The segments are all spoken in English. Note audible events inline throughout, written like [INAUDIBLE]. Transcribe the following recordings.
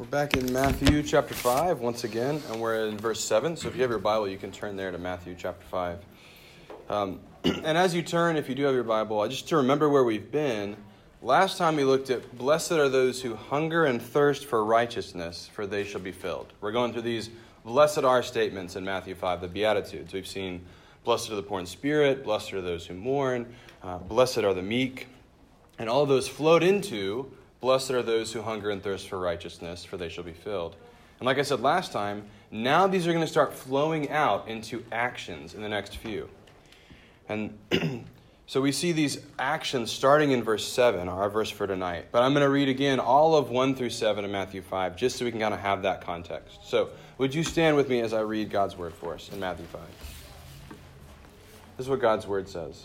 We're back in Matthew chapter 5 once again, and we're in verse 7. So if you have your Bible, you can turn there to Matthew chapter 5. Um, [CLEARS THROAT] and as you turn, if you do have your Bible, just to remember where we've been, last time we looked at Blessed are those who hunger and thirst for righteousness, for they shall be filled. We're going through these blessed are statements in Matthew 5, the Beatitudes. We've seen blessed are the poor in spirit, blessed are those who mourn, uh, blessed are the meek. And all those flowed into Blessed are those who hunger and thirst for righteousness, for they shall be filled. And like I said last time, now these are going to start flowing out into actions in the next few. And [CLEARS THROAT] so we see these actions starting in verse 7, our verse for tonight. But I'm going to read again all of 1 through 7 in Matthew 5, just so we can kind of have that context. So would you stand with me as I read God's word for us in Matthew 5? This is what God's word says.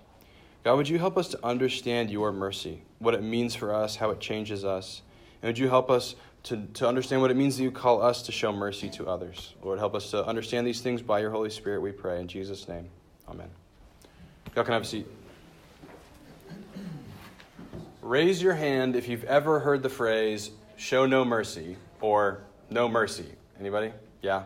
God, would you help us to understand your mercy, what it means for us, how it changes us? And would you help us to, to understand what it means that you call us to show mercy to others? Lord, help us to understand these things by your Holy Spirit, we pray. In Jesus' name, amen. Y'all can have a seat. Raise your hand if you've ever heard the phrase, show no mercy, or no mercy. Anybody? Yeah?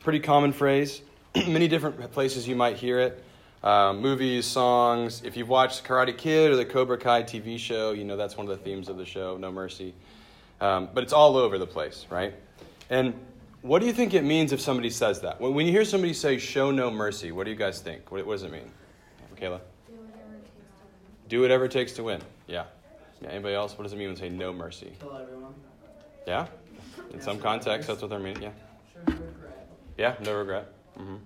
Pretty common phrase. [CLEARS THROAT] Many different places you might hear it um, movies, songs. If you've watched Karate Kid or the Cobra Kai TV show, you know that's one of the themes of the show, No Mercy. Um, but it's all over the place, right? And what do you think it means if somebody says that? When, when you hear somebody say, show no mercy, what do you guys think? What, what does it mean? Michaela? Do whatever it takes to win. Yeah. yeah. Anybody else? What does it mean when say no mercy? Kill everyone. Yeah. In some context, that's what they're meaning. Yeah. Sure, no regret. Yeah, no regret. Mm-hmm.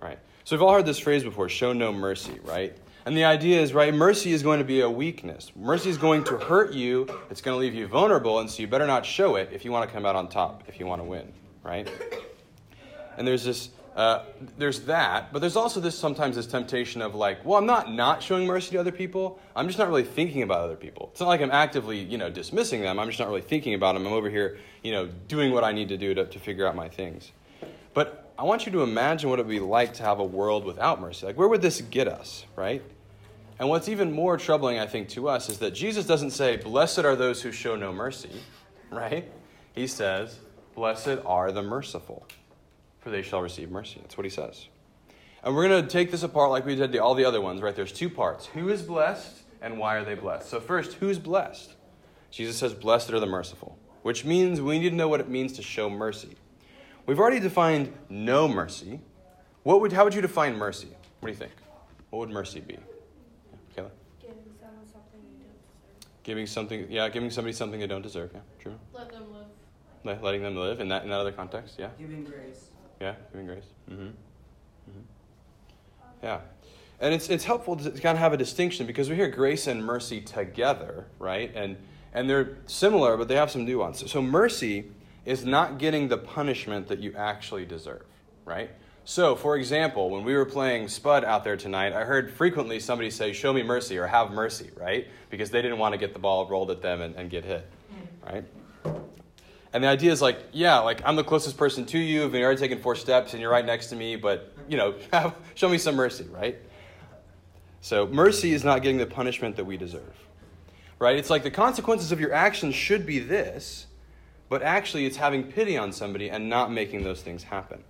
Right. So we've all heard this phrase before show no mercy, right? And the idea is, right, mercy is going to be a weakness. Mercy is going to hurt you, it's going to leave you vulnerable, and so you better not show it if you want to come out on top, if you want to win, right? And there's this, uh, there's that, but there's also this sometimes this temptation of like, well, I'm not not showing mercy to other people. I'm just not really thinking about other people. It's not like I'm actively, you know, dismissing them. I'm just not really thinking about them. I'm over here, you know, doing what I need to do to, to figure out my things. But I want you to imagine what it would be like to have a world without mercy. Like, where would this get us, right? And what's even more troubling, I think, to us is that Jesus doesn't say, Blessed are those who show no mercy, right? He says, Blessed are the merciful, for they shall receive mercy. That's what he says. And we're going to take this apart like we did the, all the other ones, right? There's two parts who is blessed and why are they blessed? So, first, who's blessed? Jesus says, Blessed are the merciful, which means we need to know what it means to show mercy. We've already defined no mercy. What would, how would you define mercy? What do you think? What would mercy be? Yeah, Kayla? Giving someone something they don't deserve. Giving something, yeah, giving somebody something they don't deserve. Yeah, true. Let them live. letting them live in that in that other context. Yeah. Giving grace. Yeah, giving grace. Mm-hmm. mm-hmm. Yeah. And it's, it's helpful to kind of have a distinction because we hear grace and mercy together, right? And, and they're similar, but they have some nuance. So, mercy is not getting the punishment that you actually deserve, right? So, for example, when we were playing Spud out there tonight, I heard frequently somebody say, Show me mercy or have mercy, right? Because they didn't want to get the ball rolled at them and, and get hit, right? And the idea is like, yeah, like I'm the closest person to you, you've already taken four steps, and you're right next to me, but, you know, [LAUGHS] show me some mercy, right? So, mercy is not getting the punishment that we deserve, right? It's like the consequences of your actions should be this, but actually it's having pity on somebody and not making those things happen.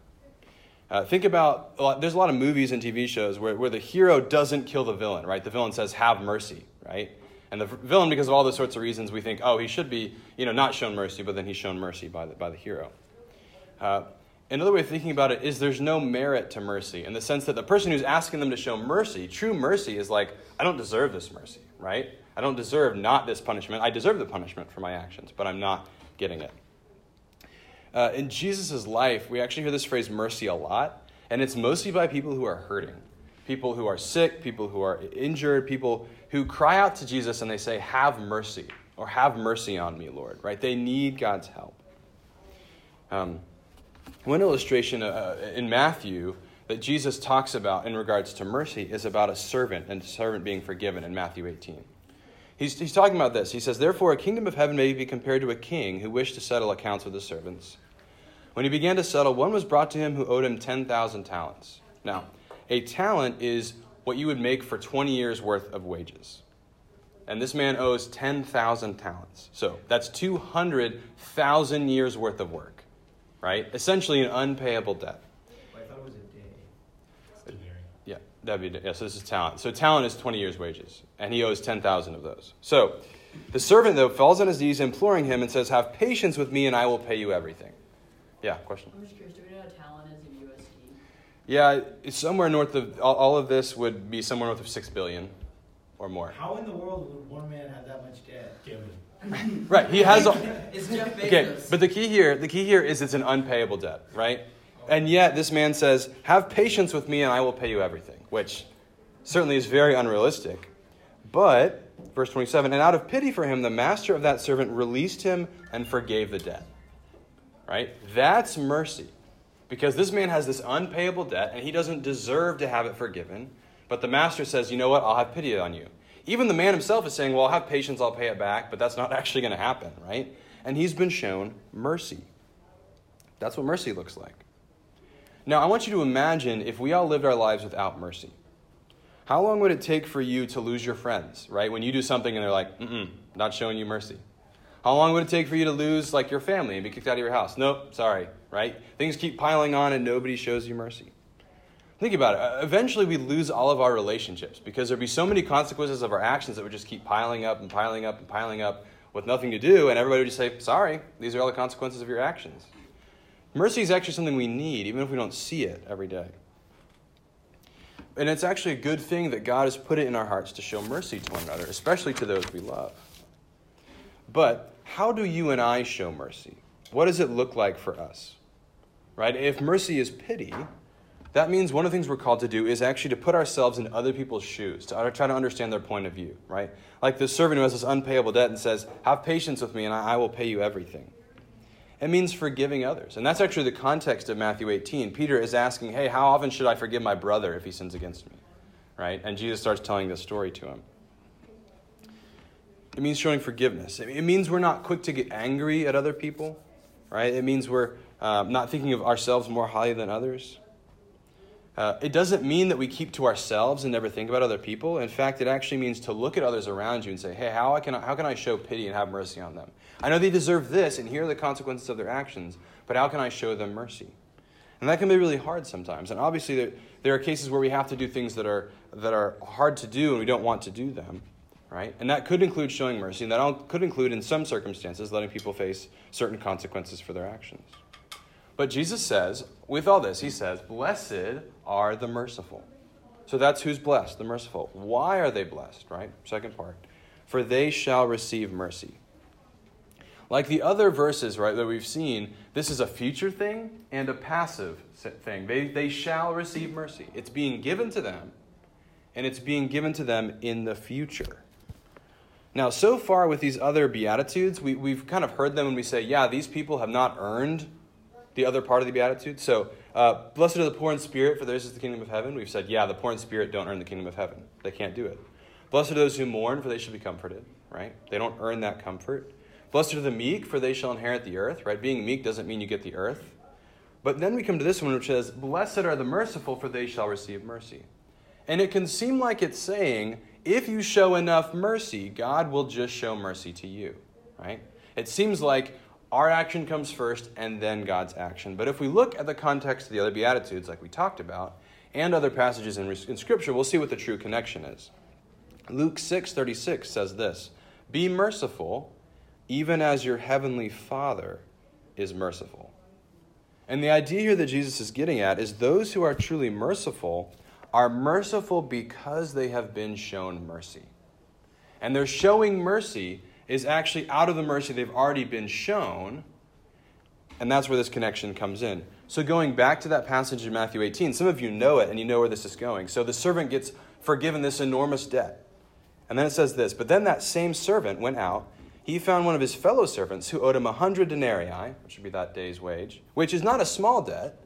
Uh, think about there's a lot of movies and TV shows where, where the hero doesn't kill the villain, right? The villain says, "Have mercy," right? And the villain, because of all those sorts of reasons, we think, oh, he should be, you know, not shown mercy, but then he's shown mercy by the, by the hero. Uh, another way of thinking about it is there's no merit to mercy in the sense that the person who's asking them to show mercy, true mercy, is like, I don't deserve this mercy, right? I don't deserve not this punishment. I deserve the punishment for my actions, but I'm not getting it. Uh, in Jesus' life, we actually hear this phrase mercy a lot, and it's mostly by people who are hurting. People who are sick, people who are injured, people who cry out to Jesus and they say, Have mercy, or have mercy on me, Lord, right? They need God's help. Um, One illustration uh, in Matthew that Jesus talks about in regards to mercy is about a servant and a servant being forgiven in Matthew 18. He's, he's talking about this. He says, Therefore, a kingdom of heaven may be compared to a king who wished to settle accounts with his servants. When he began to settle, one was brought to him who owed him 10,000 talents. Now, a talent is what you would make for 20 years' worth of wages. And this man owes 10,000 talents. So that's 200,000 years' worth of work, right? Essentially an unpayable debt. I thought it was a day. Yeah, that'd be, yeah, so this is talent. So talent is 20 years' wages, and he owes 10,000 of those. So the servant, though, falls on his knees, imploring him, and says, Have patience with me, and I will pay you everything. Yeah, question? I'm just curious, do we know what talent is in USD? Yeah, it's somewhere north of, all, all of this would be somewhere north of 6 billion or more. How in the world would one man have that much debt? Right, he has. A, [LAUGHS] It's Jeff Bezos. okay, but the key here, the key here is it's an unpayable debt, right? And yet this man says, "Have patience with me, and I will pay you everything," which certainly is very unrealistic. But verse twenty-seven, and out of pity for him, the master of that servant released him and forgave the debt. Right? That's mercy, because this man has this unpayable debt, and he doesn't deserve to have it forgiven. But the master says, "You know what? I'll have pity on you." Even the man himself is saying, Well, I'll have patience, I'll pay it back, but that's not [LAUGHS] actually going to happen, right? And he's been shown mercy. That's what mercy looks like. Now, I want you to imagine if we all lived our lives without mercy. How long would it take for you to lose your friends, right? When you do something and they're like, mm not showing you mercy. How long would it take for you to lose, like, your family and be kicked out of your house? Nope, sorry, right? Things keep piling on and nobody shows you mercy. Think about it. Uh, Eventually, we lose all of our relationships because there'd be so many consequences of our actions that would just keep piling up and piling up and piling up with nothing to do, and everybody would just say, Sorry, these are all the consequences of your actions. Mercy is actually something we need, even if we don't see it every day. And it's actually a good thing that God has put it in our hearts to show mercy to one another, especially to those we love. But how do you and I show mercy? What does it look like for us? Right? If mercy is pity, that means one of the things we're called to do is actually to put ourselves in other people's shoes, to try to understand their point of view, right? Like the servant who has this unpayable debt and says, Have patience with me and I will pay you everything. It means forgiving others. And that's actually the context of Matthew 18. Peter is asking, Hey, how often should I forgive my brother if he sins against me? Right? And Jesus starts telling this story to him. It means showing forgiveness. It means we're not quick to get angry at other people, right? It means we're um, not thinking of ourselves more highly than others. Uh, it doesn't mean that we keep to ourselves and never think about other people. In fact, it actually means to look at others around you and say, hey, how, I can, how can I show pity and have mercy on them? I know they deserve this, and here are the consequences of their actions, but how can I show them mercy? And that can be really hard sometimes. And obviously, there, there are cases where we have to do things that are, that are hard to do and we don't want to do them, right? And that could include showing mercy, and that could include, in some circumstances, letting people face certain consequences for their actions. But Jesus says, with all this, he says, Blessed are the merciful. So that's who's blessed, the merciful. Why are they blessed, right? Second part. For they shall receive mercy. Like the other verses, right, that we've seen, this is a future thing and a passive thing. They, they shall receive mercy. It's being given to them, and it's being given to them in the future. Now, so far with these other Beatitudes, we, we've kind of heard them when we say, yeah, these people have not earned the other part of the Beatitude. So, uh, blessed are the poor in spirit, for theirs is the kingdom of heaven. We've said, yeah, the poor in spirit don't earn the kingdom of heaven. They can't do it. Blessed are those who mourn, for they shall be comforted, right? They don't earn that comfort. Blessed are the meek, for they shall inherit the earth, right? Being meek doesn't mean you get the earth. But then we come to this one, which says, Blessed are the merciful, for they shall receive mercy. And it can seem like it's saying, if you show enough mercy, God will just show mercy to you, right? It seems like our action comes first and then God's action. But if we look at the context of the other Beatitudes, like we talked about, and other passages in, in Scripture, we'll see what the true connection is. Luke 6:36 says this, "Be merciful, even as your heavenly Father is merciful." And the idea here that Jesus is getting at is those who are truly merciful are merciful because they have been shown mercy. And they're showing mercy is actually out of the mercy they've already been shown. And that's where this connection comes in. So, going back to that passage in Matthew 18, some of you know it and you know where this is going. So, the servant gets forgiven this enormous debt. And then it says this But then that same servant went out he found one of his fellow servants who owed him a hundred denarii, which would be that day's wage, which is not a small debt,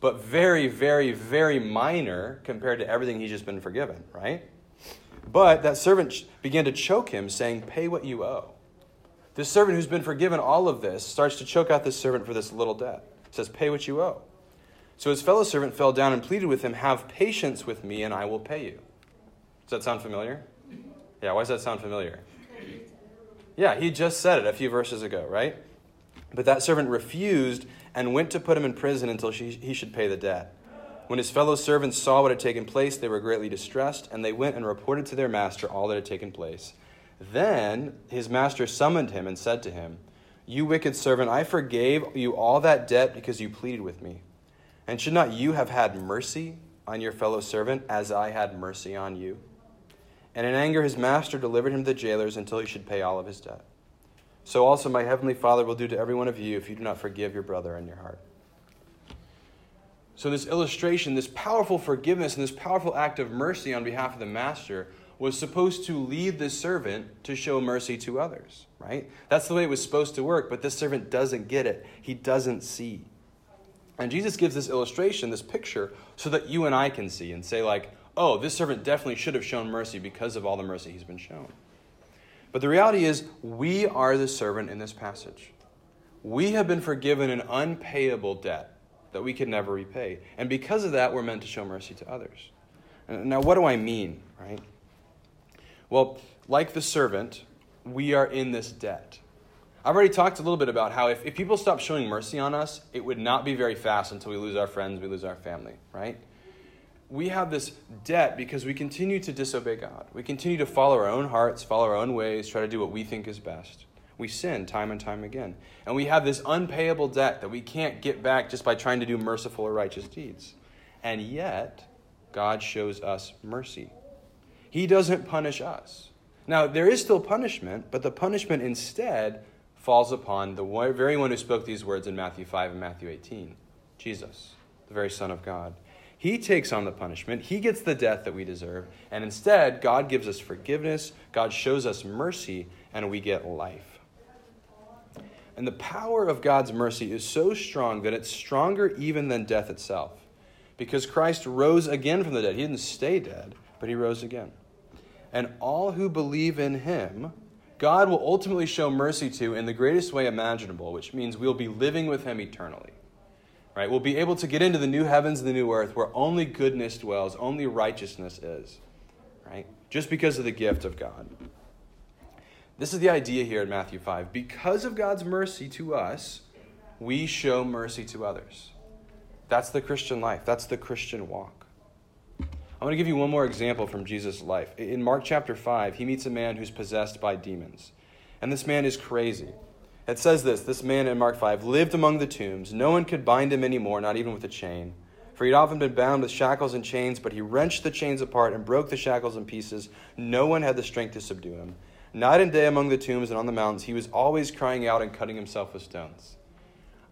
but very, very, very minor compared to everything he's just been forgiven, right? But that servant began to choke him, saying, Pay what you owe. This servant who's been forgiven all of this starts to choke out this servant for this little debt. says, Pay what you owe. So his fellow servant fell down and pleaded with him, Have patience with me, and I will pay you. Does that sound familiar? Yeah, why does that sound familiar? Yeah, he just said it a few verses ago, right? But that servant refused and went to put him in prison until she, he should pay the debt. When his fellow servants saw what had taken place, they were greatly distressed, and they went and reported to their master all that had taken place. Then his master summoned him and said to him, You wicked servant, I forgave you all that debt because you pleaded with me. And should not you have had mercy on your fellow servant as I had mercy on you? And in anger, his master delivered him to the jailers until he should pay all of his debt. So also my heavenly Father will do to every one of you if you do not forgive your brother in your heart. So, this illustration, this powerful forgiveness, and this powerful act of mercy on behalf of the master was supposed to lead the servant to show mercy to others, right? That's the way it was supposed to work, but this servant doesn't get it. He doesn't see. And Jesus gives this illustration, this picture, so that you and I can see and say, like, oh, this servant definitely should have shown mercy because of all the mercy he's been shown. But the reality is, we are the servant in this passage. We have been forgiven an unpayable debt that we could never repay. And because of that, we're meant to show mercy to others. Now, what do I mean, right? Well, like the servant, we are in this debt. I've already talked a little bit about how if, if people stop showing mercy on us, it would not be very fast until we lose our friends, we lose our family, right? We have this debt because we continue to disobey God. We continue to follow our own hearts, follow our own ways, try to do what we think is best. We sin time and time again. And we have this unpayable debt that we can't get back just by trying to do merciful or righteous deeds. And yet, God shows us mercy. He doesn't punish us. Now, there is still punishment, but the punishment instead falls upon the very one who spoke these words in Matthew 5 and Matthew 18 Jesus, the very Son of God. He takes on the punishment. He gets the death that we deserve. And instead, God gives us forgiveness. God shows us mercy, and we get life. And the power of God's mercy is so strong that it's stronger even than death itself. Because Christ rose again from the dead. He didn't stay dead, but he rose again. And all who believe in him, God will ultimately show mercy to in the greatest way imaginable, which means we'll be living with him eternally. Right? We'll be able to get into the new heavens and the new earth where only goodness dwells, only righteousness is. Right? Just because of the gift of God. This is the idea here in Matthew 5. Because of God's mercy to us, we show mercy to others. That's the Christian life, that's the Christian walk. I want to give you one more example from Jesus' life. In Mark chapter 5, he meets a man who's possessed by demons. And this man is crazy. It says this this man in Mark 5 lived among the tombs. No one could bind him anymore, not even with a chain. For he'd often been bound with shackles and chains, but he wrenched the chains apart and broke the shackles in pieces. No one had the strength to subdue him. Night and day among the tombs and on the mountains, he was always crying out and cutting himself with stones.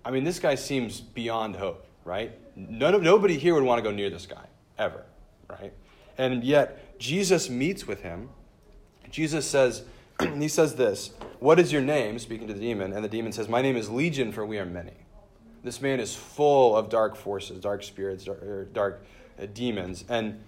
I mean, this guy seems beyond hope, right? None of, nobody here would want to go near this guy, ever, right? And yet, Jesus meets with him. Jesus says, and [CLEARS THROAT] he says this, What is your name? Speaking to the demon. And the demon says, My name is Legion, for we are many. This man is full of dark forces, dark spirits, dark, dark uh, demons. And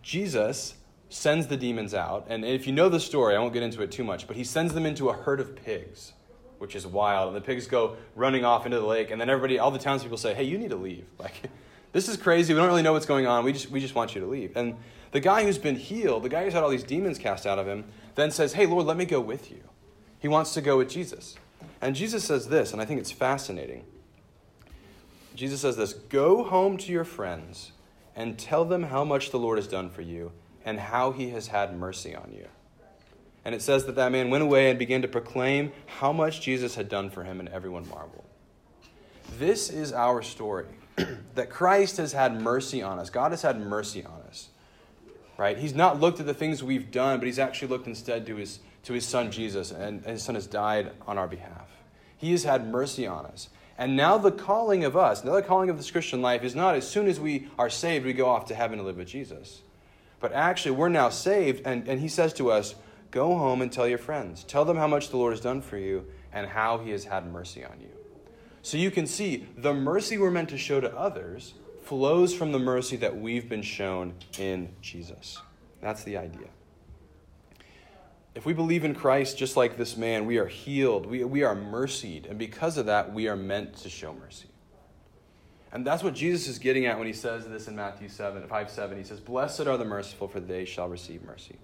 Jesus sends the demons out. And if you know the story, I won't get into it too much, but he sends them into a herd of pigs, which is wild. And the pigs go running off into the lake. And then everybody, all the townspeople say, hey, you need to leave. [LAUGHS] Like, this is crazy. We don't really know what's going on. We just, we just want you to leave. And the guy who's been healed, the guy who's had all these demons cast out of him, then says, hey, Lord, let me go with you. He wants to go with Jesus. And Jesus says this, and I think it's fascinating. Jesus says this Go home to your friends and tell them how much the Lord has done for you and how he has had mercy on you. And it says that that man went away and began to proclaim how much Jesus had done for him, and everyone marveled. This is our story [CLEARS THROAT] that Christ has had mercy on us. God has had mercy on us. Right? He's not looked at the things we've done, but he's actually looked instead to his, to his son Jesus, and his son has died on our behalf. He has had mercy on us. And now the calling of us, now the calling of this Christian life is not as soon as we are saved, we go off to heaven to live with Jesus. But actually, we're now saved, and, and he says to us, go home and tell your friends. Tell them how much the Lord has done for you and how he has had mercy on you. So you can see the mercy we're meant to show to others flows from the mercy that we've been shown in Jesus. That's the idea. If we believe in Christ just like this man, we are healed, we, we are mercied, and because of that, we are meant to show mercy. And that's what Jesus is getting at when he says this in Matthew 7, 5 7. He says, Blessed are the merciful, for they shall receive mercy.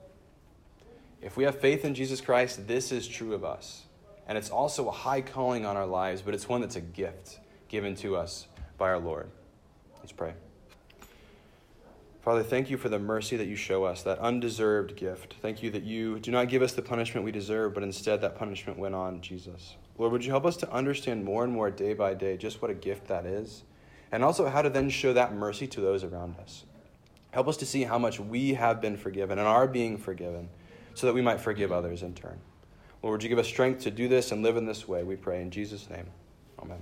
If we have faith in Jesus Christ, this is true of us. And it's also a high calling on our lives, but it's one that's a gift given to us by our Lord. Let's pray. Father, thank you for the mercy that you show us, that undeserved gift. Thank you that you do not give us the punishment we deserve, but instead that punishment went on Jesus. Lord, would you help us to understand more and more day by day just what a gift that is, and also how to then show that mercy to those around us. Help us to see how much we have been forgiven and are being forgiven, so that we might forgive others in turn. Lord, would you give us strength to do this and live in this way, we pray in Jesus' name. Amen.